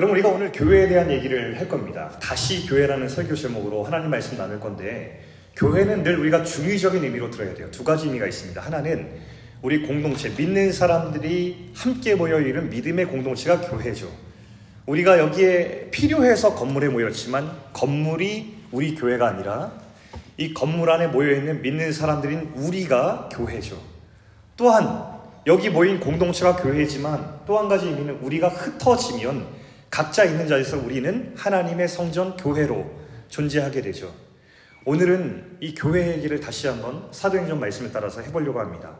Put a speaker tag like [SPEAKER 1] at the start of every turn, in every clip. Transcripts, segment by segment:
[SPEAKER 1] 여러분 우리가 오늘 교회에 대한 얘기를 할 겁니다. 다시 교회라는 설교 제목으로 하나님 말씀 나눌 건데 교회는 늘 우리가 중의적인 의미로 들어야 돼요. 두 가지 의미가 있습니다. 하나는 우리 공동체 믿는 사람들이 함께 모여 이룬 믿음의 공동체가 교회죠. 우리가 여기에 필요해서 건물에 모였지만 건물이 우리 교회가 아니라 이 건물 안에 모여 있는 믿는 사람들인 우리가 교회죠. 또한 여기 모인 공동체가 교회지만 또 한 가지 의미는 우리가 흩어지면 각자 있는 자리에서 우리는 하나님의 성전 교회로 존재하게 되죠. 오늘은 이 교회 얘기를 다시 한번 사도행전 말씀에 따라서 해보려고 합니다.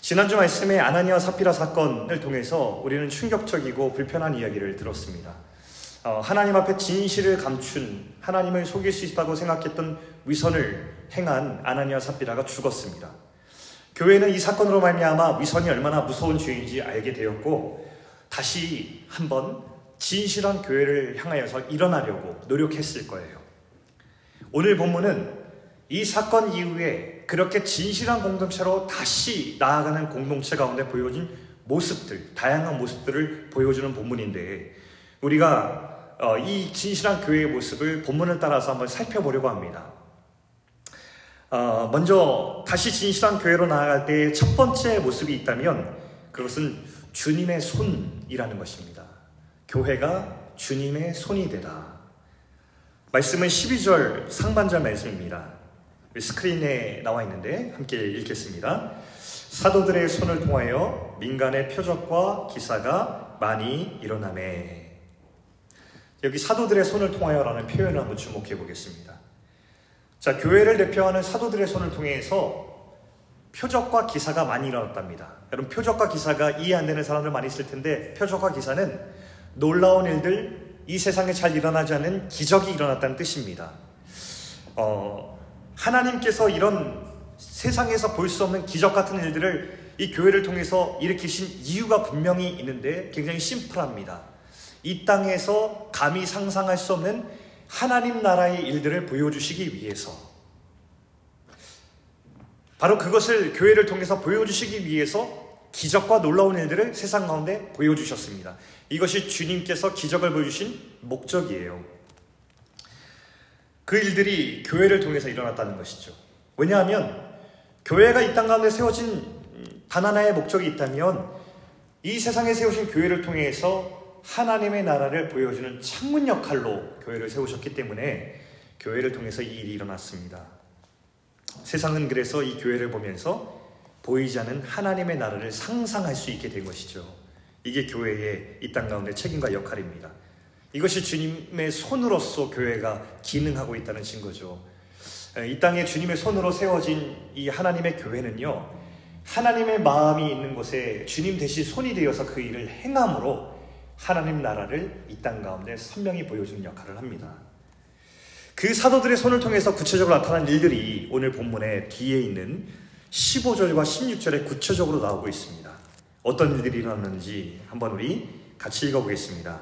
[SPEAKER 1] 지난주 말씀에 아나니아 사피라 사건을 통해서 우리는 충격적이고 불편한 이야기를 들었습니다. 어, 하나님 앞에 진실을 감춘 하나님을 속일 수 있다고 생각했던 위선을 행한 아나니아 사피라가 죽었습니다. 교회는 이 사건으로 말미암아 위선이 얼마나 무서운 죄인지 알게 되었고 다시 한번 진실한 교회를 향하여서 일어나려고 노력했을 거예요. 오늘 본문은 이 사건 이후에 그렇게 진실한 공동체로 다시 나아가는 공동체 가운데 보여진 모습들, 다양한 모습들을 보여주는 본문인데 우리가 어, 이 진실한 교회의 모습을 본문을 따라서 한번 살펴보려고 합니다. 어, 먼저 다시 진실한 교회로 나아갈 때첫 번째 모습이 있다면 그것은 주님의 손이라는 것입니다. 교회가 주님의 손이 되다. 말씀은 12절 상반절 말씀입니다. 스크린에 나와 있는데 함께 읽겠습니다. 사도들의 손을 통하여 민간의 표적과 기사가 많이 일어나매. 여기 사도들의 손을 통하여라는 표현을 한번 주목해 보겠습니다. 자, 교회를 대표하는 사도들의 손을 통해서 표적과 기사가 많이 일어났답니다. 여러분, 표적과 기사가 이해 안 되는 사람들 많이 있을 텐데, 표적과 기사는 놀라운 일들, 이 세상에 잘 일어나지 않는 기적이 일어났다는 뜻입니다. 어, 하나님께서 이런 세상에서 볼 수 없는 기적 같은 일들을 이 교회를 통해서 일으키신 이유가 분명히 있는데 굉장히 심플합니다. 이 땅에서 감히 상상할 수 없는 하나님 나라의 일들을 보여주시기 위해서 바로 그것을 교회를 통해서 보여주시기 위해서 기적과 놀라운 일들을 세상 가운데 보여주셨습니다. 이것이 주님께서 기적을 보여주신 목적이에요. 그 일들이 교회를 통해서 일어났다는 것이죠. 왜냐하면 교회가 이 땅 가운데 세워진 단 하나의 목적이 있다면 이 세상에 세우신 교회를 통해서 하나님의 나라를 보여주는 창문 역할로 교회를 세우셨기 때문에 교회를 통해서 이 일이 일어났습니다. 세상은 그래서 이 교회를 보면서 보이지 않는 하나님의 나라를 상상할 수 있게 된 것이죠. 이게 교회의 이 땅 가운데 책임과 역할입니다. 이것이 주님의 손으로서 교회가 기능하고 있다는 증거죠. 이 땅에 주님의 손으로 세워진 이 하나님의 교회는요, 하나님의 마음이 있는 곳에 주님 대신 손이 되어서 그 일을 행함으로 하나님 나라를 이 땅 가운데 선명히 보여주는 역할을 합니다. 그 사도들의 손을 통해서 구체적으로 나타난 일들이 오늘 본문의 뒤에 있는 15절과 16절에 구체적으로 나오고 있습니다. 어떤 일들이 일어났는지 한번 우리 같이 읽어보겠습니다.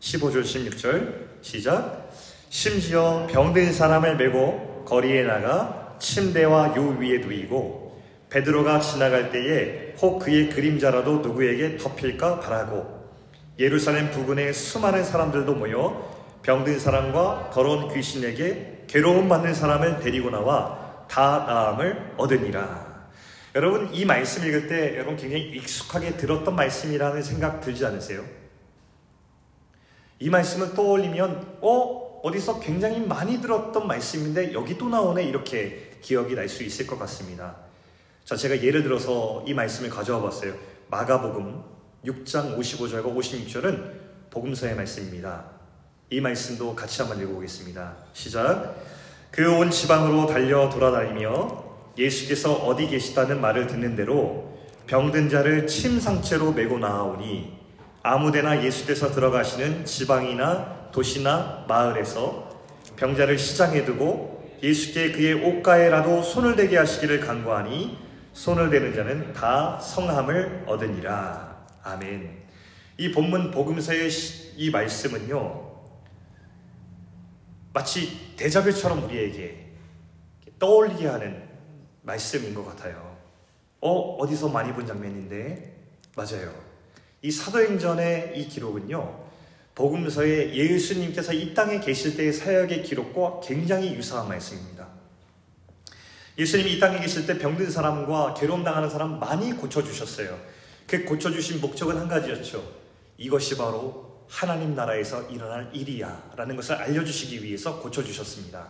[SPEAKER 1] 15절, 16절 시작. 심지어 병든 사람을 메고 거리에 나가 침대와 요 위에 누이고 베드로가 지나갈 때에 혹 그의 그림자라도 누구에게 덮일까 바라고 예루살렘 부근에 수많은 사람들도 모여 병든 사람과 더러운 귀신에게 괴로움 받는 사람을 데리고 나와 다 나음을 얻으니라. 여러분 이 말씀 읽을 때 여러분 굉장히 익숙하게 들었던 말씀이라는 생각 들지 않으세요? 이 말씀을 떠올리면 어 어디서 굉장히 많이 들었던 말씀인데 여기 또 나오네 이렇게 기억이 날 수 있을 것 같습니다. 자 제가 예를 들어서 이 말씀을 가져와 봤어요. 마가복음 6장 55절과 56절은 복음서의 말씀입니다. 이 말씀도 같이 한번 읽어보겠습니다. 시작. 그 온 지방으로 달려 돌아다니며 예수께서 어디 계시다는 말을 듣는 대로 병든 자를 침 상체로 메고 나아오니 아무데나 예수께서 들어가시는 지방이나 도시나 마을에서 병자를 시장에 두고 예수께 그의 옷가에라도 손을 대게 하시기를 간구하니 손을 대는 자는 다 성함을 얻으니라. 아멘. 이 본문 복음서의 이 말씀은요. 마치 대자별처럼 우리에게 떠올리게 하는 말씀인 것 같아요. 어, 어디서 많이 본 장면인데? 맞아요. 이 사도행전의 이 기록은요, 복음서에 예수님께서 이 땅에 계실 때의 사역의 기록과 굉장히 유사한 말씀입니다. 예수님이 이 땅에 계실 때 병든 사람과 괴로움 당하는 사람 많이 고쳐주셨어요. 그 고쳐주신 목적은 한 가지였죠. 이것이 바로 하나님 나라에서 일어날 일이야. 라는 것을 알려주시기 위해서 고쳐주셨습니다.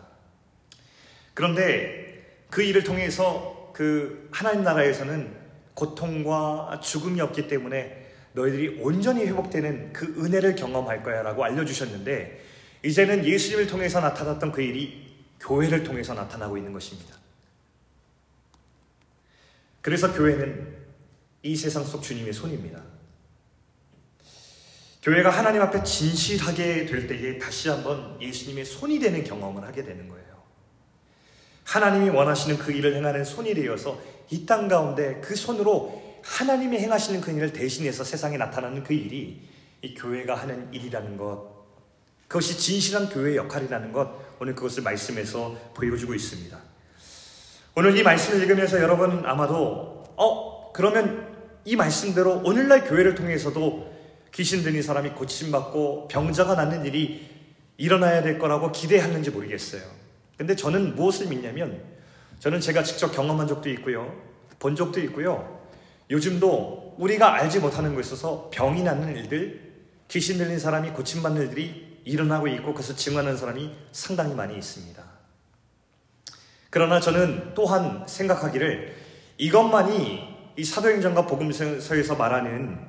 [SPEAKER 1] 그런데 그 일을 통해서 그 하나님 나라에서는 고통과 죽음이 없기 때문에 너희들이 온전히 회복되는 그 은혜를 경험할 거야 라고 알려주셨는데 이제는 예수님을 통해서 나타났던 그 일이 교회를 통해서 나타나고 있는 것입니다. 그래서 교회는 이 세상 속 주님의 손입니다. 교회가 하나님 앞에 진실하게 될 때에 다시 한번 예수님의 손이 되는 경험을 하게 되는 거예요. 하나님이 원하시는 그 일을 행하는 손이 되어서 이 땅 가운데 그 손으로 하나님이 행하시는 그 일을 대신해서 세상에 나타나는 그 일이 이 교회가 하는 일이라는 것, 그것이 진실한 교회의 역할이라는 것, 오늘 그것을 말씀에서 보여주고 있습니다. 오늘 이 말씀을 읽으면서 여러분 아마도, 어, 그러면 이 말씀대로 오늘날 교회를 통해서도 귀신 들린 사람이 고침받고 병자가 낫는 일이 일어나야 될 거라고 기대하는지 모르겠어요. 근데 저는 무엇을 믿냐면 저는 제가 직접 경험한 적도 있고요. 본 적도 있고요. 요즘도 우리가 알지 못하는 것에 있어서 병이 낫는 일들, 귀신 들린 사람이 고침받는 일들이 일어나고 있고 그것을 증언하는 사람이 상당히 많이 있습니다. 그러나 저는 또한 생각하기를 이것만이 이 사도행전과 복음서에서 말하는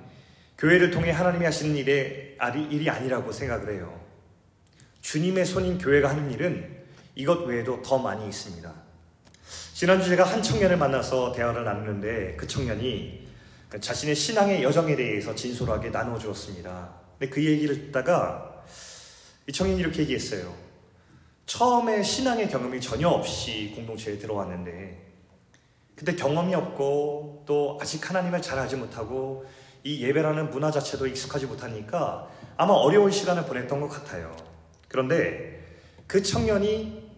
[SPEAKER 1] 교회를 통해 하나님이 하시는 일의 일이 아니라고 생각을 해요. 주님의 손인 교회가 하는 일은 이것 외에도 더 많이 있습니다. 지난주 제가 한 청년을 만나서 대화를 나누는데 그 청년이 자신의 신앙의 여정에 대해서 진솔하게 나누어 주었습니다. 근데 그 얘기를 듣다가 이 청년이 이렇게 얘기했어요. 처음에 신앙의 경험이 전혀 없이 공동체에 들어왔는데 근데 경험이 없고 또 아직 하나님을 잘 알지 못하고 이 예배라는 문화 자체도 익숙하지 못하니까 아마 어려운 시간을 보냈던 것 같아요. 그런데 그 청년이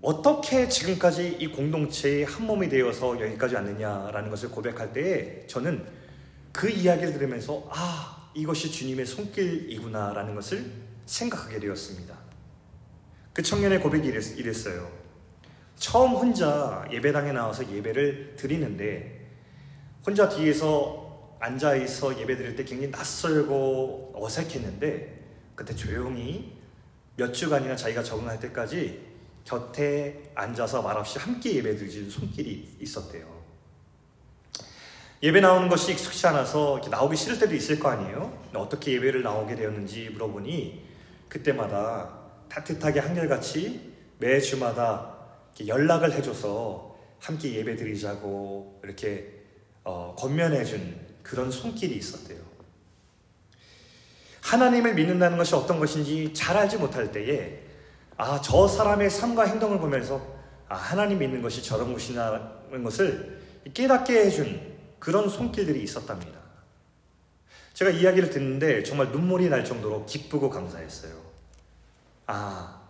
[SPEAKER 1] 어떻게 지금까지 이 공동체의 한 몸이 되어서 여기까지 왔느냐라는 것을 고백할 때에 저는 그 이야기를 들으면서 아, 이것이 주님의 손길이구나라는 것을 생각하게 되었습니다. 그 청년의 고백이 이랬, 어요 처음 혼자 예배당에 나와서 예배를 드리는데 혼자 뒤에서 앉아 있어 예배 드릴 때 굉장히 낯설고 어색했는데 그때 조용히 몇 주간이나 자기가 적응할 때까지 곁에 앉아서 말없이 함께 예배 드리는 손길이 있었대요. 예배 나오는 것이 익숙치 않아서 나오기 싫을 때도 있을 거 아니에요? 어떻게 예배를 나오게 되었는지 물어보니 그때마다 따뜻하게 한결같이 매 주마다 연락을 해줘서 함께 예배 드리자고 이렇게 어, 권면해준 그런 손길이 있었대요. 하나님을 믿는다는 것이 어떤 것인지 잘 알지 못할 때에 아, 저 사람의 삶과 행동을 보면서 아, 하나님 믿는 것이 저런 것이라는 것을 깨닫게 해준 그런 손길들이 있었답니다. 제가 이야기를 듣는데 정말 눈물이 날 정도로 기쁘고 감사했어요. 아,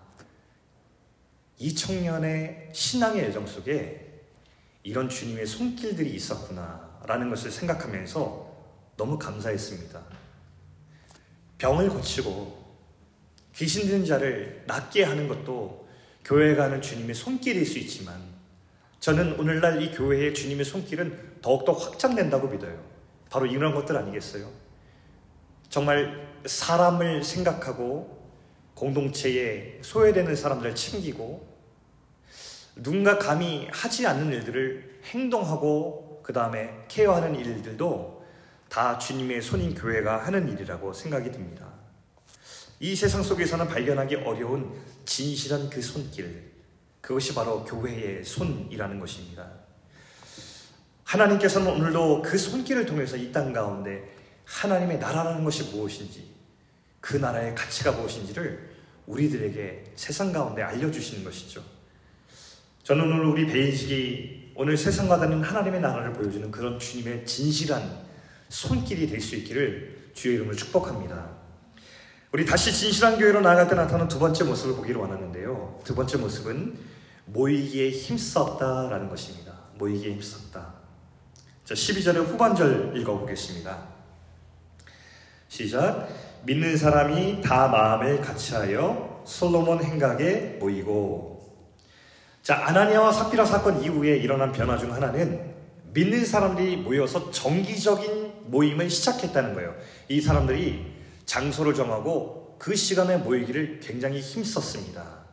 [SPEAKER 1] 이 청년의 신앙의 여정 속에 이런 주님의 손길들이 있었구나 라는 것을 생각하면서 너무 감사했습니다. 병을 고치고 귀신 든 자를 낫게 하는 것도 교회가 하는 주님의 손길일 수 있지만 저는 오늘날 이 교회의 주님의 손길은 더욱더 확장된다고 믿어요. 바로 이런 것들 아니겠어요? 정말 사람을 생각하고 공동체에 소외되는 사람들을 챙기고 누군가 감히 하지 않는 일들을 행동하고 그 다음에 케어하는 일들도 다 주님의 손인 교회가 하는 일이라고 생각이 듭니다. 이 세상 속에서는 발견하기 어려운 진실한 그 손길, 그것이 바로 교회의 손이라는 것입니다. 하나님께서는 오늘도 그 손길을 통해서 이 땅 가운데 하나님의 나라라는 것이 무엇인지, 그 나라의 가치가 무엇인지를 우리들에게 세상 가운데 알려주시는 것이죠. 저는 오늘 우리 베이직이 오늘 세상과 다른 하나님의 나라를 보여주는 그런 주님의 진실한 손길이 될 수 있기를 주의 이름으로 축복합니다. 우리 다시 진실한 교회로 나아갈 때 나타나는 두 번째 모습을 보기를 원하는데요. 두 번째 모습은 모이기에 힘썼다라는 것입니다. 모이기에 힘썼다. 자, 12절의 후반절 읽어보겠습니다. 시작. 믿는 사람이 다 마음을 같이하여 솔로몬 행각에 모이고 자 아나니아와 사피라 사건 이후에 일어난 변화 중 하나는 믿는 사람들이 모여서 정기적인 모임을 시작했다는 거예요. 이 사람들이 장소를 정하고 그 시간에 모이기를 굉장히 힘썼습니다.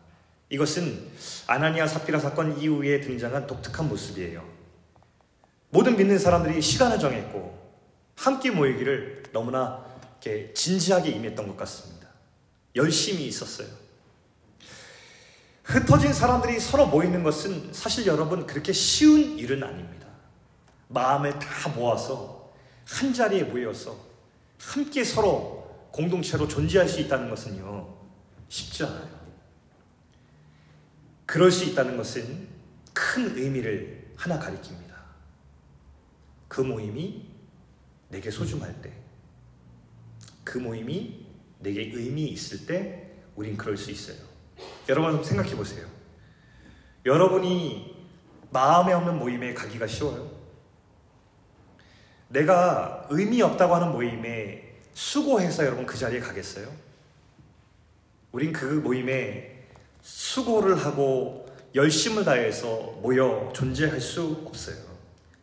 [SPEAKER 1] 이것은 아나니아 사피라 사건 이후에 등장한 독특한 모습이에요. 모든 믿는 사람들이 시간을 정했고 함께 모이기를 너무나 진지하게 임했던 것 같습니다. 열심히 있었어요. 흩어진 사람들이 서로 모이는 것은 사실 여러분 그렇게 쉬운 일은 아닙니다. 마음을 다 모아서 한 자리에 모여서 함께 서로 공동체로 존재할 수 있다는 것은요, 쉽지 않아요. 그럴 수 있다는 것은 큰 의미를 하나 가리킵니다. 그 모임이 내게 소중할 때, 그 모임이 내게 의미 있을 때, 우린 그럴 수 있어요. 여러분 생각해 보세요. 여러분이 마음에 없는 모임에 가기가 쉬워요? 내가 의미 없다고 하는 모임에 수고해서 여러분 그 자리에 가겠어요? 우린 그 모임에 수고를 하고 열심을 다해서 모여 존재할 수 없어요.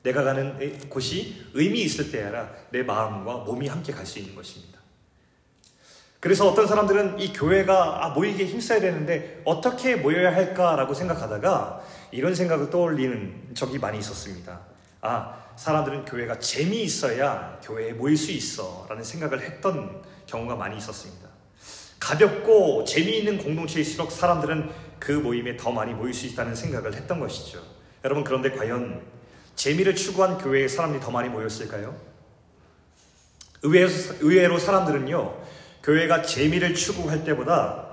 [SPEAKER 1] 내가 가는 곳이 의미 있을 때야라 내 마음과 몸이 함께 갈 수 있는 것입니다. 그래서 어떤 사람들은 이 교회가 아, 모이기에 힘써야 되는데 어떻게 모여야 할까라고 생각하다가 이런 생각을 떠올리는 적이 많이 있었습니다. 아, 사람들은 교회가 재미있어야 교회에 모일 수 있어 라는 생각을 했던 경우가 많이 있었습니다. 가볍고 재미있는 공동체일수록 사람들은 그 모임에 더 많이 모일 수 있다는 생각을 했던 것이죠. 여러분, 그런데 과연 재미를 추구한 교회에 사람들이 더 많이 모였을까요? 의외로, 의외로 사람들은요, 교회가 재미를 추구할 때보다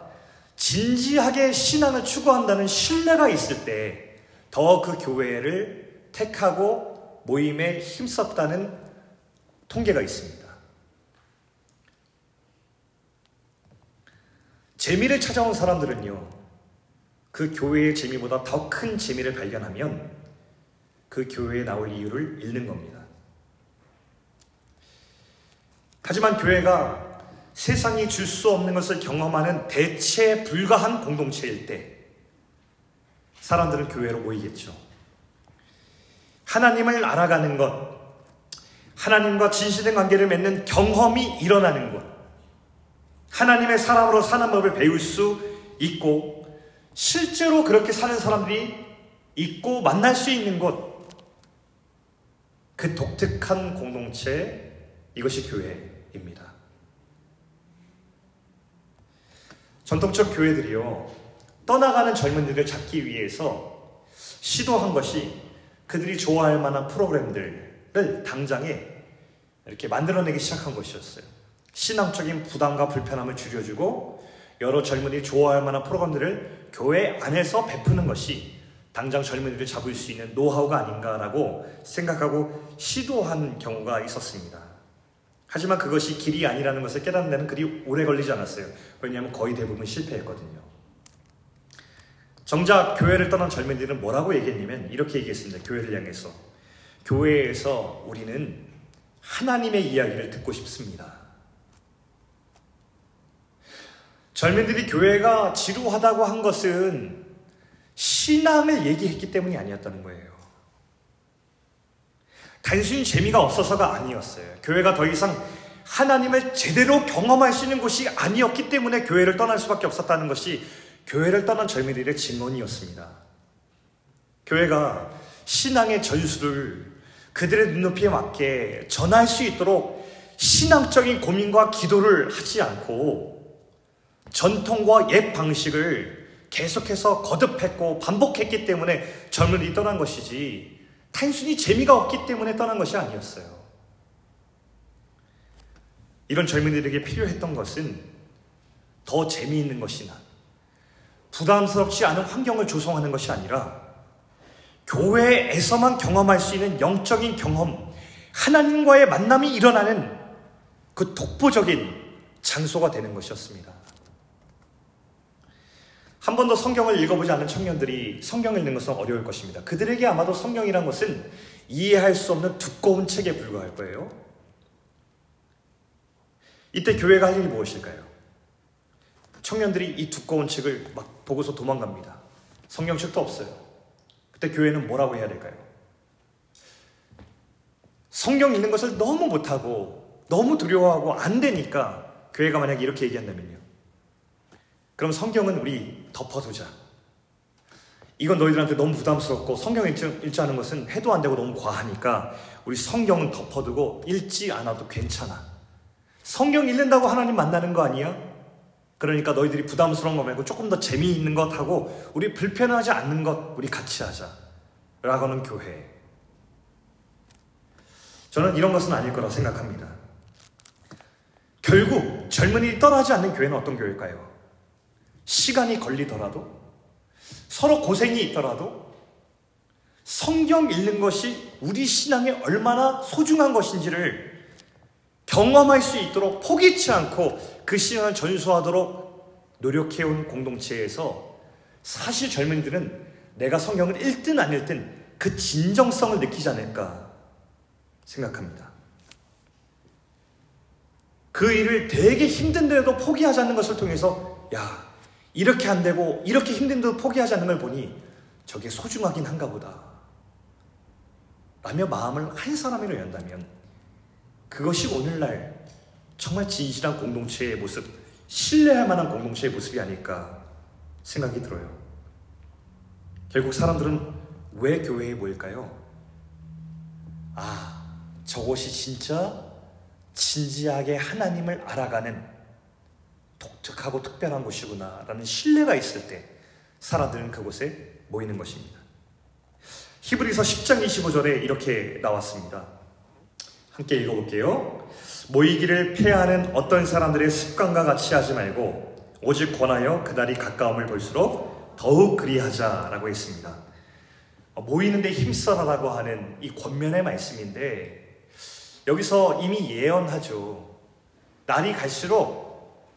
[SPEAKER 1] 진지하게 신앙을 추구한다는 신뢰가 있을 때 더 그 교회를 택하고 모임에 힘썼다는 통계가 있습니다. 재미를 찾아온 사람들은요, 그 교회의 재미보다 더 큰 재미를 발견하면 그 교회에 나올 이유를 잃는 겁니다. 하지만 교회가 세상이 줄 수 없는 것을 경험하는 대체 불가한 공동체일 때 사람들은 교회로 모이겠죠. 하나님을 알아가는 것, 하나님과 진실된 관계를 맺는 경험이 일어나는 것, 하나님의 사람으로 사는 법을 배울 수 있고, 실제로 그렇게 사는 사람들이 있고 만날 수 있는 곳, 그 독특한 공동체, 이것이 교회입니다. 전통적 교회들이요, 떠나가는 젊은이들을 잡기 위해서 시도한 것이 그들이 좋아할 만한 프로그램들을 당장에 이렇게 만들어내기 시작한 것이었어요. 신앙적인 부담과 불편함을 줄여주고 여러 젊은이들이 좋아할 만한 프로그램들을 교회 안에서 베푸는 것이 당장 젊은이들을 잡을 수 있는 노하우가 아닌가라고 생각하고 시도한 경우가 있었습니다. 하지만 그것이 길이 아니라는 것을 깨닫는 데는 그리 오래 걸리지 않았어요. 왜냐하면 거의 대부분 실패했거든요. 정작 교회를 떠난 젊은이들은 뭐라고 얘기했냐면 이렇게 얘기했습니다. 교회를 향해서. 교회에서 우리는 하나님의 이야기를 듣고 싶습니다. 젊은들이 교회가 지루하다고 한 것은 신앙을 얘기했기 때문이 아니었다는 거예요. 단순히 재미가 없어서가 아니었어요. 교회가 더 이상 하나님을 제대로 경험할 수 있는 곳이 아니었기 때문에 교회를 떠날 수밖에 없었다는 것이 교회를 떠난 젊은이들의 증언이었습니다. 교회가 신앙의 전수를 그들의 눈높이에 맞게 전할 수 있도록 신앙적인 고민과 기도를 하지 않고 전통과 옛 방식을 계속해서 거듭했고 반복했기 때문에 젊은이들이 떠난 것이지 단순히 재미가 없기 때문에 떠난 것이 아니었어요. 이런 젊은이들에게 필요했던 것은 더 재미있는 것이나 부담스럽지 않은 환경을 조성하는 것이 아니라 교회에서만 경험할 수 있는 영적인 경험, 하나님과의 만남이 일어나는 그 독보적인 장소가 되는 것이었습니다. 한 번도 성경을 읽어보지 않은 청년들이 성경을 읽는 것은 어려울 것입니다. 그들에게 아마도 성경이란 것은 이해할 수 없는 두꺼운 책에 불과할 거예요. 이때 교회가 할 일이 무엇일까요? 청년들이 이 두꺼운 책을 막 보고서 도망갑니다. 성경책도 없어요. 그때 교회는 뭐라고 해야 될까요? 성경 읽는 것을 너무 못하고 너무 두려워하고 안 되니까 교회가 만약 이렇게 얘기한다면요. 그럼 성경은 우리 덮어두자. 이건 너희들한테 너무 부담스럽고 성경 읽지 않은 것은 해도 안 되고 너무 과하니까 우리 성경은 덮어두고 읽지 않아도 괜찮아. 성경 읽는다고 하나님 만나는 거 아니야? 그러니까 너희들이 부담스러운 거 말고 조금 더 재미있는 것 하고 우리 불편하지 않는 것 우리 같이 하자. 라고는 교회. 저는 이런 것은 아닐 거라 생각합니다. 결국 젊은이들이 떠나지 않는 교회는 어떤 교회일까요? 시간이 걸리더라도 서로 고생이 있더라도 성경 읽는 것이 우리 신앙에 얼마나 소중한 것인지를 경험할 수 있도록 포기치 않고 그 신앙을 전수하도록 노력해온 공동체에서 사실 젊은이들은 내가 성경을 읽든 안 읽든 그 진정성을 느끼지 않을까 생각합니다. 그 일을 되게 힘든데도 포기하지 않는 것을 통해서 야 이렇게 안 되고 이렇게 힘든데도 포기하지 않는 걸 보니 저게 소중하긴 한가 보다 라며 마음을 한 사람으로 연다면 그것이 오늘날 정말 진실한 공동체의 모습 신뢰할 만한 공동체의 모습이 아닐까 생각이 들어요 결국 사람들은 왜 교회에 모일까요? 아 저것이 진짜 진지하게 하나님을 알아가는 독특하고 특별한 곳이구나 라는 신뢰가 있을 때 사람들은 그곳에 모이는 것입니다. 히브리서 10장 25절에 이렇게 나왔습니다. 함께 읽어볼게요. 모이기를 폐하는 어떤 사람들의 습관과 같이 하지 말고 오직 권하여 그날이 가까움을 볼수록 더욱 그리하자라고 했습니다. 모이는데 힘써라라고 하는 이 권면의 말씀인데 여기서 이미 예언하죠. 날이 갈수록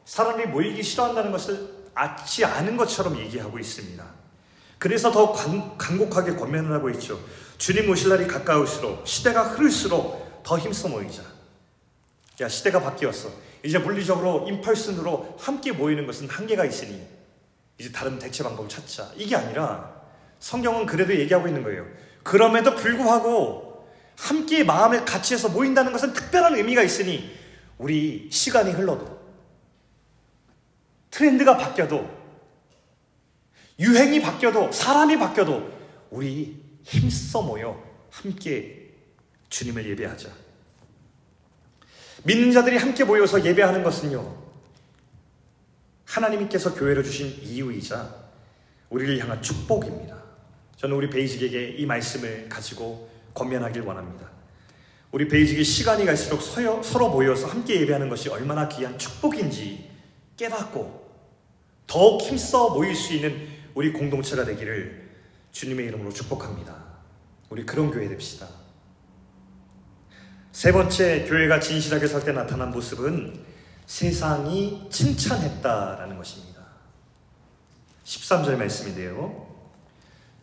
[SPEAKER 1] 사람이 모이기 싫어한다는 것을 아지 않은 것처럼 얘기하고 있습니다. 그래서 더 간, 간곡하게 권면을 하고 있죠. 주님 오실 날이 가까울수록 시대가 흐를수록 더 힘써 모이자. 야 시대가 바뀌었어. 이제 물리적으로 인펄슨으로 함께 모이는 것은 한계가 있으니 이제 다른 대체 방법을 찾자. 이게 아니라 성경은 그래도 얘기하고 있는 거예요. 그럼에도 불구하고 함께 마음을 같이 해서 모인다는 것은 특별한 의미가 있으니 우리 시간이 흘러도 트렌드가 바뀌어도 유행이 바뀌어도 사람이 바뀌어도 우리 힘써 모여 함께 주님을 예배하자. 믿는 자들이 함께 모여서 예배하는 것은요. 하나님께서 교회를 주신 이유이자 우리를 향한 축복입니다. 저는 우리 베이직에게 이 말씀을 가지고 권면하길 원합니다. 우리 베이직이 시간이 갈수록 서로 모여서 함께 예배하는 것이 얼마나 귀한 축복인지 깨닫고 더욱 힘써 모일 수 있는 우리 공동체가 되기를 주님의 이름으로 축복합니다. 우리 그런 교회 됩시다. 세 번째 교회가 진실하게 설때 나타난 모습은 세상이 칭찬했다라는 것입니다. 13절 말씀인데요.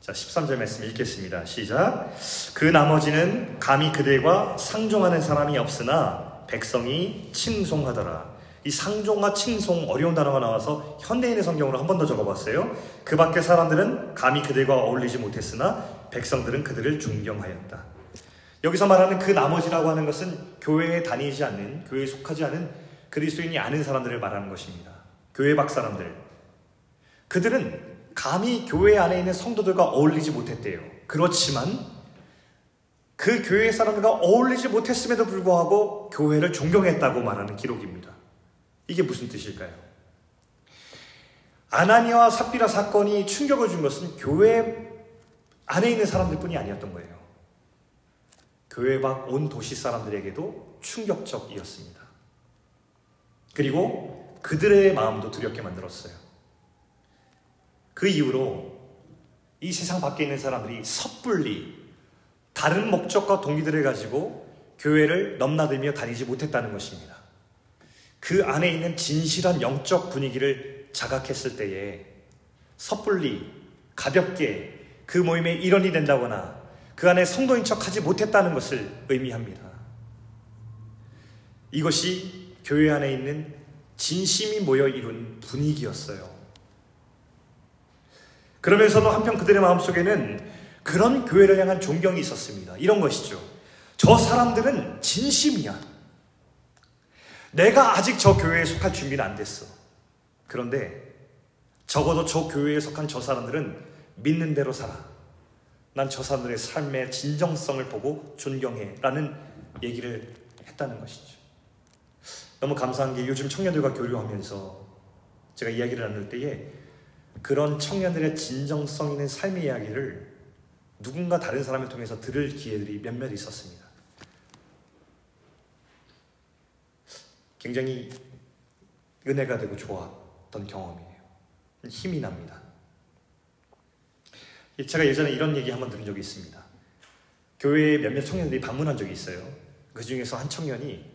[SPEAKER 1] 자, 13절 말씀 읽겠습니다. 시작. 그 나머지는 감히 그들과 상종하는 사람이 없으나 백성이 칭송하더라. 이 상종과 칭송 어려운 단어가 나와서 현대인의 성경으로 한 번 더 적어봤어요. 그 밖의 사람들은 감히 그들과 어울리지 못했으나 백성들은 그들을 존경하였다. 여기서 말하는 그 나머지라고 하는 것은 교회에 다니지 않는, 교회에 속하지 않은 그리스도인이 아는 사람들을 말하는 것입니다. 교회 밖 사람들. 그들은 감히 교회 안에 있는 성도들과 어울리지 못했대요. 그렇지만 그 교회 사람들과 어울리지 못했음에도 불구하고 교회를 존경했다고 말하는 기록입니다. 이게 무슨 뜻일까요? 아나니와 삽비라 사건이 충격을 준 것은 교회 안에 있는 사람들뿐이 아니었던 거예요. 교회 밖 온 도시 사람들에게도 충격적이었습니다. 그리고 그들의 마음도 두렵게 만들었어요. 그 이후로 이 세상 밖에 있는 사람들이 섣불리 다른 목적과 동기들을 가지고 교회를 넘나들며 다니지 못했다는 것입니다. 그 안에 있는 진실한 영적 분위기를 자각했을 때에 섣불리 가볍게 그 모임에 일원이 된다거나 그 안에 성도인 척 하지 못했다는 것을 의미합니다. 이것이 교회 안에 있는 진심이 모여 이룬 분위기였어요. 그러면서도 한편 그들의 마음속에는 그런 교회를 향한 존경이 있었습니다. 이런 것이죠. 저 사람들은 진심이야. 내가 아직 저 교회에 속할 준비는 안 됐어. 그런데 적어도 저 교회에 속한 저 사람들은 믿는 대로 살아. 난 저 사람들의 삶의 진정성을 보고 존경해. 라는 얘기를 했다는 것이죠. 너무 감사한 게 요즘 청년들과 교류하면서 제가 이야기를 나눌 때에 그런 청년들의 진정성 있는 삶의 이야기를 누군가 다른 사람을 통해서 들을 기회들이 몇몇 있었습니다. 굉장히 은혜가 되고 좋았던 경험이에요. 힘이 납니다. 제가 예전에 이런 얘기 한번 들은 적이 있습니다. 교회에 몇몇 청년들이 방문한 적이 있어요. 그 중에서 한 청년이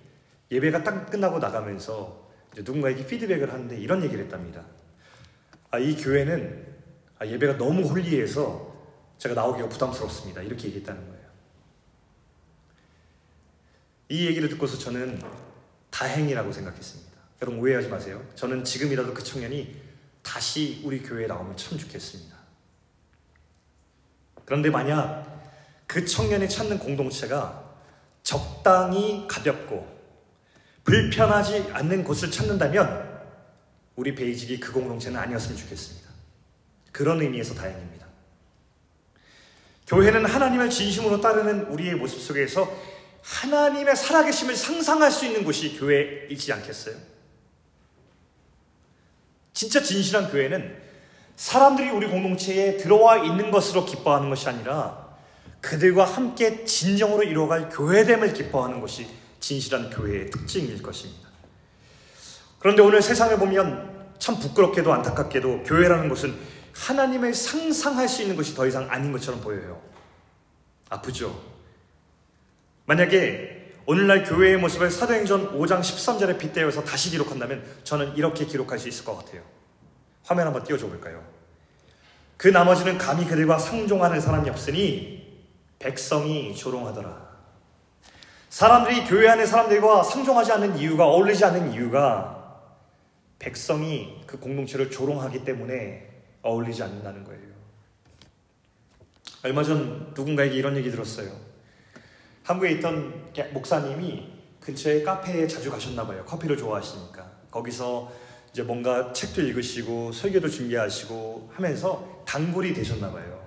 [SPEAKER 1] 예배가 딱 끝나고 나가면서 누군가에게 피드백을 하는데 이런 얘기를 했답니다. 아, 이 교회는 아, 예배가 너무 홀리해서 제가 나오기가 부담스럽습니다. 이렇게 얘기했다는 거예요. 이 얘기를 듣고서 저는 다행이라고 생각했습니다. 여러분 오해하지 마세요. 저는 지금이라도 그 청년이 다시 우리 교회에 나오면 참 좋겠습니다. 그런데 만약 그 청년이 찾는 공동체가 적당히 가볍고 불편하지 않는 곳을 찾는다면 우리 베이직이 그 공동체는 아니었으면 좋겠습니다. 그런 의미에서 다행입니다. 교회는 하나님을 진심으로 따르는 우리의 모습 속에서 하나님의 살아계심을 상상할 수 있는 곳이 교회이지 않겠어요? 진짜 진실한 교회는 사람들이 우리 공동체에 들어와 있는 것으로 기뻐하는 것이 아니라 그들과 함께 진정으로 이루어갈 교회됨을 기뻐하는 것이 진실한 교회의 특징일 것입니다. 그런데 오늘 세상을 보면 참 부끄럽게도 안타깝게도 교회라는 것은 하나님을 상상할 수 있는 것이 더 이상 아닌 것처럼 보여요. 아프죠? 만약에 오늘날 교회의 모습을 사도행전 5장 13절에 빗대어서 다시 기록한다면 저는 이렇게 기록할 수 있을 것 같아요. 화면 한번 띄워줘 볼까요? 그 나머지는 감히 그들과 상종하는 사람이 없으니 백성이 조롱하더라. 사람들이 교회 안의 사람들과 상종하지 않는 이유가 어울리지 않는 이유가 백성이 그 공동체를 조롱하기 때문에 어울리지 않는다는 거예요. 얼마 전 누군가에게 이런 얘기 들었어요. 한국에 있던 목사님이 근처에 카페에 자주 가셨나 봐요. 커피를 좋아하시니까. 거기서 이제 뭔가 책도 읽으시고 설교도 준비하시고 하면서 단골이 되셨나 봐요.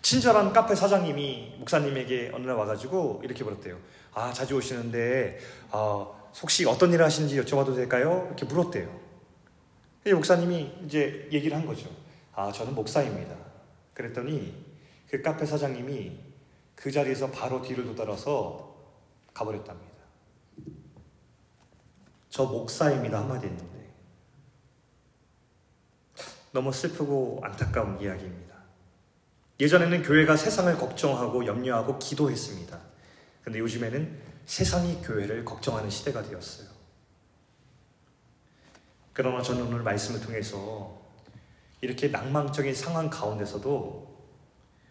[SPEAKER 1] 친절한 카페 사장님이 목사님에게 어느 날 와가지고 이렇게 물었대요. 아, 자주 오시는데, 어, 혹시 어떤 일을 하시는지 여쭤봐도 될까요? 이렇게 물었대요. 목사님이 이제 얘기를 한 거죠. 아, 저는 목사입니다. 그랬더니 그 카페 사장님이 그 자리에서 바로 뒤를 돌아서 가버렸답니다. 저 목사입니다. 한마디 했는데. 너무 슬프고 안타까운 이야기입니다. 예전에는 교회가 세상을 걱정하고 염려하고 기도했습니다. 근데 요즘에는 세상이 교회를 걱정하는 시대가 되었어요. 그러나 저는 오늘 말씀을 통해서 이렇게 낭망적인 상황 가운데서도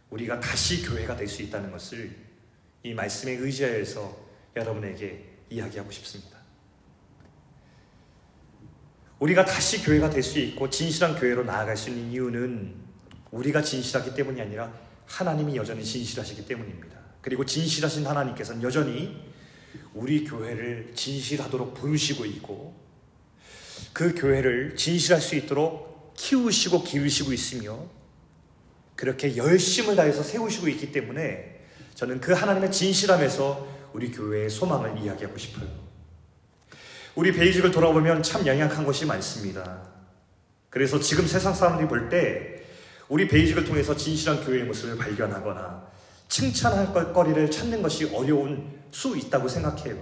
[SPEAKER 1] 우리가 다시 교회가 될 수 있다는 것을 이 말씀에 의지하여서 여러분에게 이야기하고 싶습니다. 우리가 다시 교회가 될 수 있고 진실한 교회로 나아갈 수 있는 이유는 우리가 진실하기 때문이 아니라 하나님이 여전히 진실하시기 때문입니다. 그리고 진실하신 하나님께서는 여전히 우리 교회를 진실하도록 부르시고 있고 그 교회를 진실할 수 있도록 키우시고 기르시고 있으며 그렇게 열심을 다해서 세우시고 있기 때문에 저는 그 하나님의 진실함에서 우리 교회의 소망을 이야기하고 싶어요. 우리 베이직을 돌아보면 참 영향한 것이 많습니다. 그래서 지금 세상 사람들이 볼 때 우리 베이직을 통해서 진실한 교회의 모습을 발견하거나 칭찬할 거리를 찾는 것이 어려운 수 있다고 생각해요.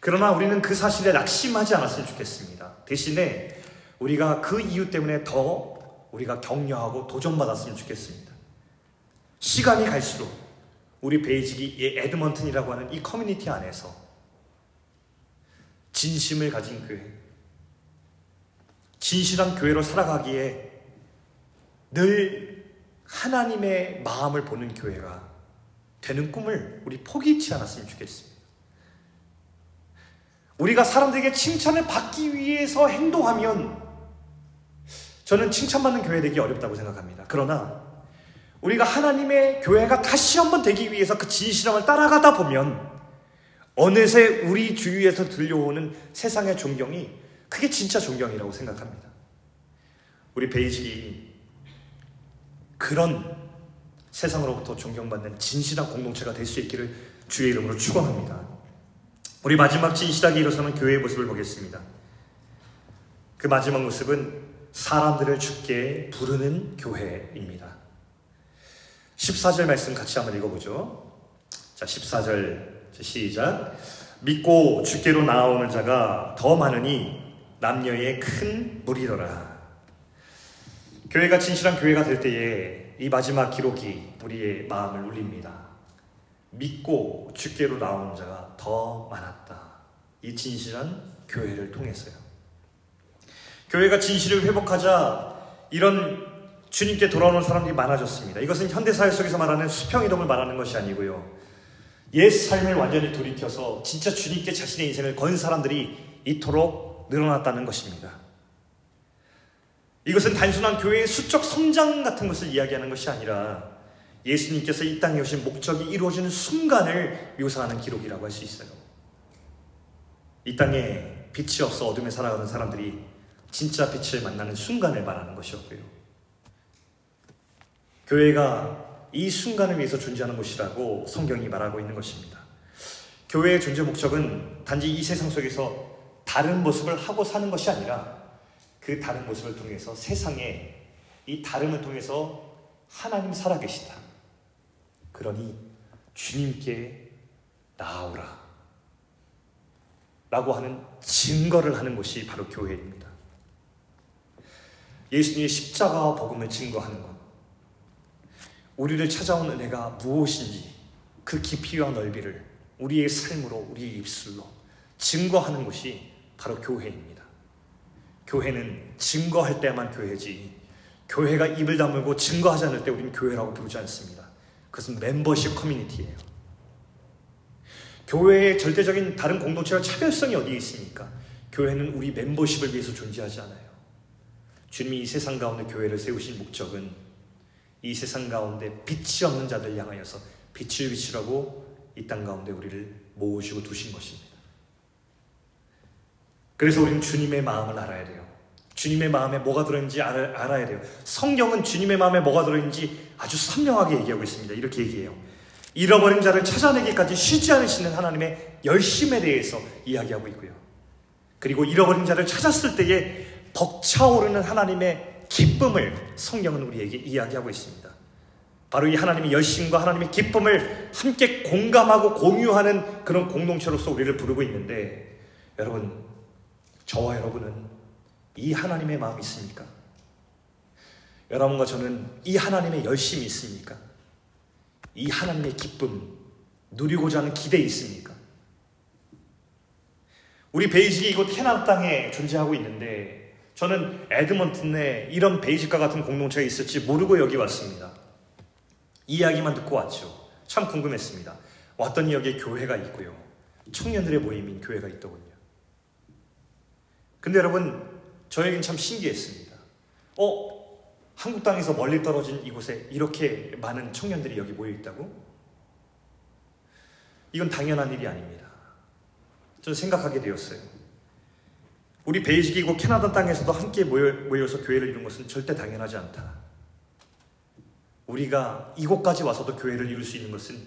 [SPEAKER 1] 그러나 우리는 그 사실에 낙심하지 않았으면 좋겠습니다. 대신에 우리가 그 이유 때문에 더 우리가 격려하고 도전받았으면 좋겠습니다. 시간이 갈수록 우리 베이직이 에드먼튼이라고 하는 이 커뮤니티 안에서 진심을 가진 교회, 진실한 교회로 살아가기에 늘 하나님의 마음을 보는 교회가 되는 꿈을 우리 포기치 않았으면 좋겠습니다. 우리가 사람들에게 칭찬을 받기 위해서 행동하면 저는 칭찬받는 교회 되기 어렵다고 생각합니다. 그러나 우리가 하나님의 교회가 다시 한번 되기 위해서 그 진실함을 따라가다 보면 어느새 우리 주위에서 들려오는 세상의 존경이 그게 진짜 존경이라고 생각합니다. 우리 베이직이 그런 세상으로부터 존경받는 진실한 공동체가 될 수 있기를 주의 이름으로 축원합니다. 우리 마지막 진실하게 일어서는 교회의 모습을 보겠습니다. 그 마지막 모습은 사람들을 죽게 부르는 교회입니다. 14절 말씀 같이 한번 읽어보죠. 자, 14절 시작. 믿고 주께로 나오는 자가 더 많으니 남녀의 큰 무리더라. 교회가 진실한 교회가 될 때에 이 마지막 기록이 우리의 마음을 울립니다. 믿고 주께로 나오는 자가 더 많았다. 이 진실한 교회를 통해서요. 교회가 진실을 회복하자 이런 주님께 돌아오는 사람들이 많아졌습니다. 이것은 현대사회 속에서 말하는 수평 이동을 말하는 것이 아니고요. 옛 삶을 완전히 돌이켜서 진짜 주님께 자신의 인생을 건 사람들이 이토록 늘어났다는 것입니다. 이것은 단순한 교회의 수적 성장 같은 것을 이야기하는 것이 아니라 예수님께서 이 땅에 오신 목적이 이루어지는 순간을 묘사하는 기록이라고 할 수 있어요. 이 땅에 빛이 없어 어둠에 살아가는 사람들이 진짜 빛을 만나는 순간을 말하는 것이었고요. 교회가 이 순간을 위해서 존재하는 곳이라고 성경이 말하고 있는 것입니다. 교회의 존재 목적은 단지 이 세상 속에서 다른 모습을 하고 사는 것이 아니라 그 다른 모습을 통해서 세상에 이 다름을 통해서 하나님 살아계시다. 그러니 주님께 나아오라. 라고 하는 증거를 하는 것이 바로 교회입니다. 예수님의 십자가와 복음을 증거하는 것. 우리를 찾아온 은혜가 무엇인지 그 깊이와 넓이를 우리의 삶으로, 우리의 입술로 증거하는 것이 바로 교회입니다. 교회는 증거할 때만 교회지, 교회가 입을 다물고 증거하지 않을 때 우리는 교회라고 부르지 않습니다. 그것은 멤버십 커뮤니티예요. 교회의 절대적인 다른 공동체와 차별성이 어디에 있습니까? 교회는 우리 멤버십을 위해서 존재하지 않아요. 주님이 이 세상 가운데 교회를 세우신 목적은 이 세상 가운데 빛이 없는 자들 향하여서 빛을 비추라고 이 땅 가운데 우리를 모으시고 두신 것입니다. 그래서 우리는 주님의 마음을 알아야 돼요. 주님의 마음에 뭐가 들어있는지 알아, 야 돼요. 성경은 주님의 마음에 뭐가 들어있는지 아주 선명하게 얘기하고 있습니다. 이렇게 얘기해요. 잃어버린 자를 찾아내기까지 쉬지 않으시는 하나님의 열심에 대해서 이야기하고 있고요. 그리고 잃어버린 자를 찾았을 때에 벅차오르는 하나님의 기쁨을 성경은 우리에게 이야기하고 있습니다. 바로 이 하나님의 열심과 하나님의 기쁨을 함께 공감하고 공유하는 그런 공동체로서 우리를 부르고 있는데 여러분 저와 여러분은 이 하나님의 마음이 있습니까? 여러분과 저는 이 하나님의 열심이 있습니까? 이 하나님의 기쁨 누리고자 하는 기대 있습니까? 우리 베이직이 이곳 캐나다 땅에 존재하고 있는데 저는 에드먼튼에 이런 베이직과 같은 공동체가 있을지 모르고 여기 왔습니다. 이야기만 듣고 왔죠. 참 궁금했습니다. 왔더니 여기에 교회가 있고요. 청년들의 모임인 교회가 있더군요. 근데 여러분, 저에겐 참 신기했습니다. 어? 한국 땅에서 멀리 떨어진 이곳에 이렇게 많은 청년들이 여기 모여 있다고? 이건 당연한 일이 아닙니다. 저는 생각하게 되었어요. 우리 베이직이고 캐나다 땅에서도 함께 모여, 서 교회를 이룬 것은 절대 당연하지 않다. 우리가 이곳까지 와서도 교회를 이룰 수 있는 것은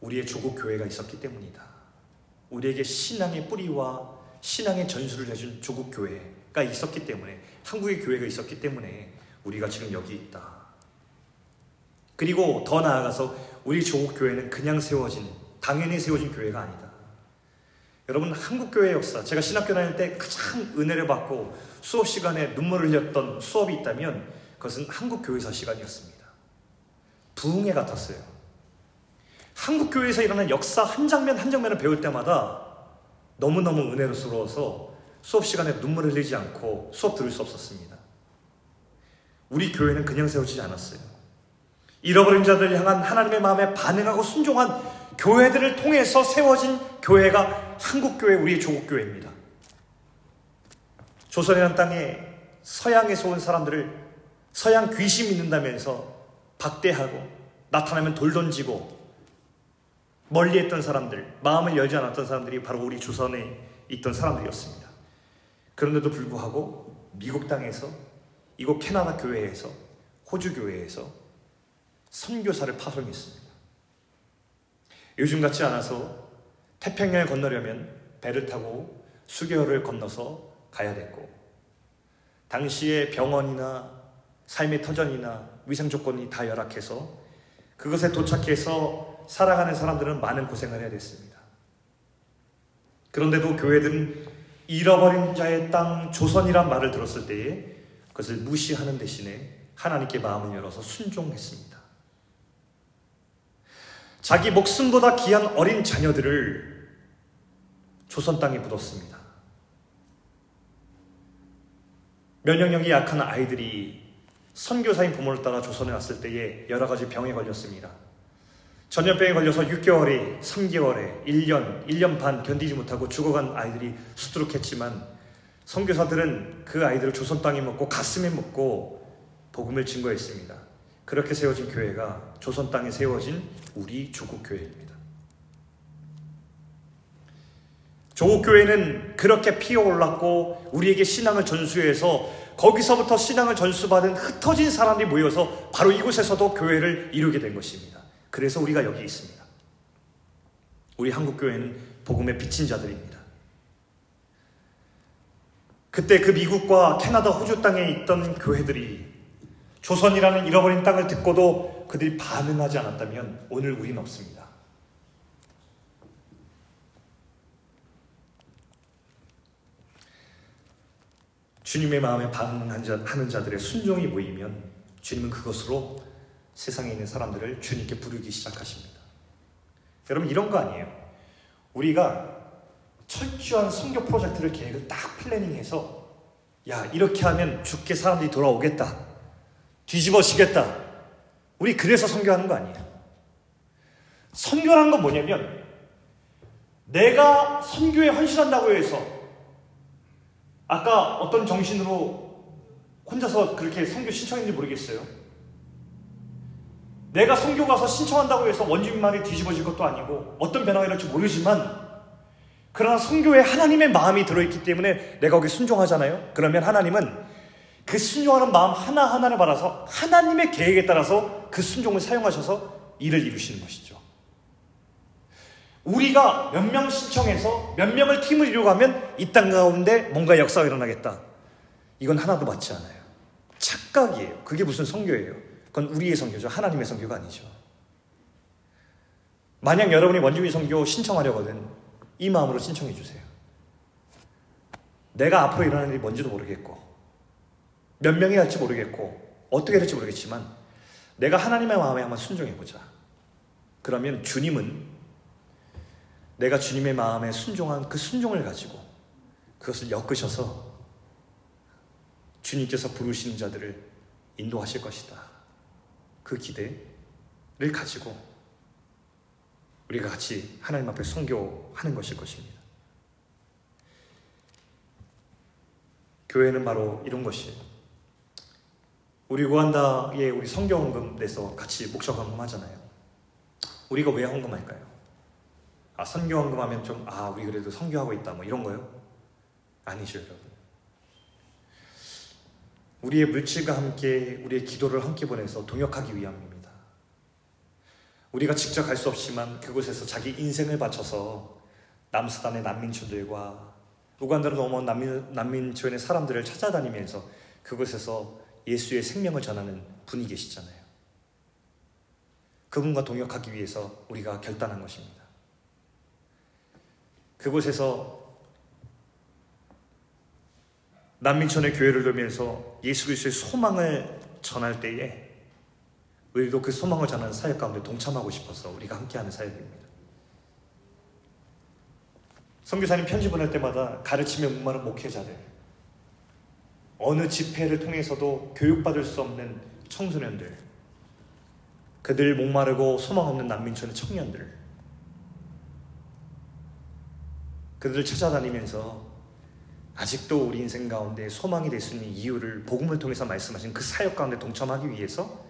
[SPEAKER 1] 우리의 조국 교회가 있었기 때문이다. 우리에게 신앙의 뿌리와 신앙의 전수를 해준 조국 교회가 있었기 때문에 한국의 교회가 있었기 때문에 우리가 지금 여기 있다. 그리고 더 나아가서 우리 조국 교회는 그냥 세워진 당연히 세워진 교회가 아니다. 여러분 한국 교회 역사 제가 신학교 다닐 때 가장 은혜를 받고 수업 시간에 눈물을 흘렸던 수업이 있다면 그것은 한국 교회사 시간이었습니다. 부흥회 같았어요. 한국 교회에서 일어난 역사 한 장면 한 장면을 배울 때마다 너무너무 은혜로스러워서 수업 시간에 눈물을 흘리지 않고 수업 들을 수 없었습니다. 우리 교회는 그냥 세워지지 않았어요. 잃어버린 자들 향한 하나님의 마음에 반응하고 순종한 교회들을 통해서 세워진 교회가 한국교회 우리의 조국교회입니다. 조선이라는 땅에 서양에서 온 사람들을 서양 귀신 믿는다면서 박대하고 나타나면 돌 던지고 멀리 했던 사람들, 마음을 열지 않았던 사람들이 바로 우리 조선에 있던 사람들이었습니다. 그런데도 불구하고 미국 땅에서 이곳 캐나다 교회에서 호주 교회에서 선교사를 파송했습니다. 요즘 같지 않아서 태평양을 건너려면 배를 타고 수개월을 건너서 가야 됐고 당시에 병원이나 삶의 터전이나 위생 조건이 다 열악해서 그것에 도착해서 살아가는 사람들은 많은 고생을 해야 됐습니다. 그런데도 교회들은 잃어버린 자의 땅 조선이란 말을 들었을 때에 그것을 무시하는 대신에 하나님께 마음을 열어서 순종했습니다. 자기 목숨보다 귀한 어린 자녀들을 조선 땅에 묻었습니다. 면역력이 약한 아이들이 선교사인 부모를 따라 조선에 왔을 때에 여러 가지 병에 걸렸습니다. 전염병에 걸려서 6개월에, 3개월에, 1년, 1년 반 견디지 못하고 죽어간 아이들이 수두룩했지만 선교사들은 그 아이들을 조선 땅에 먹고 가슴에 먹고 복음을 증거했습니다. 그렇게 세워진 교회가 조선 땅에 세워진 우리 조국 교회입니다. 조국 교회는 그렇게 피어올랐고 우리에게 신앙을 전수해서 거기서부터 신앙을 전수받은 흩어진 사람들이 모여서 바로 이곳에서도 교회를 이루게 된 것입니다. 그래서 우리가 여기 있습니다. 우리 한국 교회는 복음의 비친 자들입니다. 그때 그 미국과 캐나다, 호주 땅에 있던 교회들이 조선이라는 잃어버린 땅을 듣고도 그들이 반응하지 않았다면 오늘 우리는 없습니다. 주님의 마음에 반응하는 자들의 순종이 모이면 주님은 그것으로 세상에 있는 사람들을 주님께 부르기 시작하십니다. 여러분 이런 거 아니에요. 우리가 철저한 선교 프로젝트를 계획을 딱 플래닝해서 야 이렇게 하면 죽게 사람들이 돌아오겠다. 뒤집어지겠다. 우리 그래서 선교하는 거 아니에요. 선교라는 건 뭐냐면 내가 선교에 헌신한다고 해서 아까 어떤 정신으로 혼자서 그렇게 성교 신청했는지 모르겠어요. 내가 성교 가서 신청한다고 해서 원주민 말이 뒤집어질 것도 아니고 어떤 변화가 일어날지 모르지만 그러나 성교에 하나님의 마음이 들어있기 때문에 내가 거기 순종하잖아요. 그러면 하나님은 그 순종하는 마음 하나하나를 받아서 하나님의 계획에 따라서 그 순종을 사용하셔서 일을 이루시는 것이죠. 우리가 몇 명 신청해서 몇 명을 팀을 이루어가면 이 땅 가운데 뭔가 역사가 일어나겠다. 이건 하나도 맞지 않아요. 착각이에요. 그게 무슨 성교예요? 그건 우리의 성교죠. 하나님의 성교가 아니죠. 만약 여러분이 원주민 성교 신청하려거든 이 마음으로 신청해 주세요. 내가 앞으로 일어날 일이 뭔지도 모르겠고 몇 명이 할지 모르겠고 어떻게 될지 모르겠지만 내가 하나님의 마음에 한번 순종해 보자. 그러면 주님은 내가 주님의 마음에 순종한 그 순종을 가지고 그것을 엮으셔서 주님께서 부르시는 자들을 인도하실 것이다. 그 기대를 가지고 우리가 같이 하나님 앞에 성교하는 것일 것입니다. 교회는 바로 이런 것이에요. 우리 고한다에 우리 성경헌금 내서 같이 목적 헌금하잖아요. 우리가 왜 헌금할까요? 아, 선교 헌금하면 좀, 아, 우리 그래도 선교하고 있다, 뭐 이런 거요? 아니죠, 여러분. 우리의 물질과 함께 우리의 기도를 함께 보내서 동역하기 위함입니다. 우리가 직접 갈 수 없지만 그곳에서 자기 인생을 바쳐서 남수단의 난민촌들과 우간다로 넘어온 난민, 난민촌의 사람들을 찾아다니면서 그곳에서 예수의 생명을 전하는 분이 계시잖아요. 그분과 동역하기 위해서 우리가 결단한 것입니다. 그곳에서 난민촌의 교회를 돌면서 예수 그리스도의 소망을 전할 때에 우리도 그 소망을 전하는 사역 가운데 동참하고 싶어서 우리가 함께하는 사역입니다. 선교사님 편지 보낼 때마다 가르치며 목마른 목회자들, 어느 집회를 통해서도 교육받을 수 없는 청소년들, 그들 목마르고 소망 없는 난민촌의 청년들, 그들을 찾아다니면서 아직도 우리 인생 가운데 소망이 될 수 있는 이유를 복음을 통해서 말씀하신 그 사역 가운데 동참하기 위해서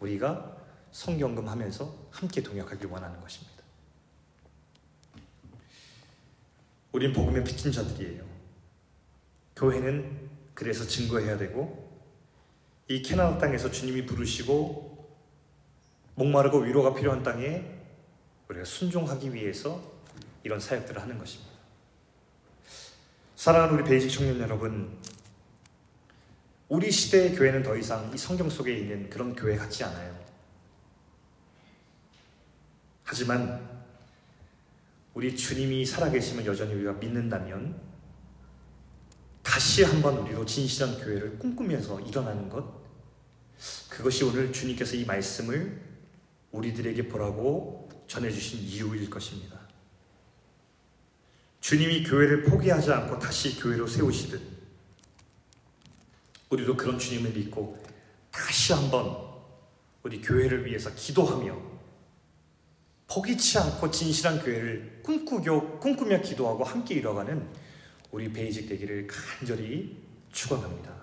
[SPEAKER 1] 우리가 성경금 하면서 함께 동역하길 원하는 것입니다. 우린 복음의 빚진 자들이에요. 교회는 그래서 증거해야 되고 이 캐나다 땅에서 주님이 부르시고 목마르고 위로가 필요한 땅에 우리가 순종하기 위해서 이런 사역들을 하는 것입니다. 사랑하는 우리 베이직 청년 여러분, 우리 시대의 교회는 더 이상 이 성경 속에 있는 그런 교회 같지 않아요. 하지만 우리 주님이 살아계시면 여전히 우리가 믿는다면 다시 한번 우리로 진실한 교회를 꿈꾸면서 일어나는 것 그것이 오늘 주님께서 이 말씀을 우리들에게 보라고 전해주신 이유일 것입니다. 주님이 교회를 포기하지 않고 다시 교회로 세우시듯 우리도 그런 주님을 믿고 다시 한번 우리 교회를 위해서 기도하며 포기치 않고 진실한 교회를 꿈꾸며, 기도하고 함께 이뤄가는 우리 베이직 되기를 간절히 축원합니다.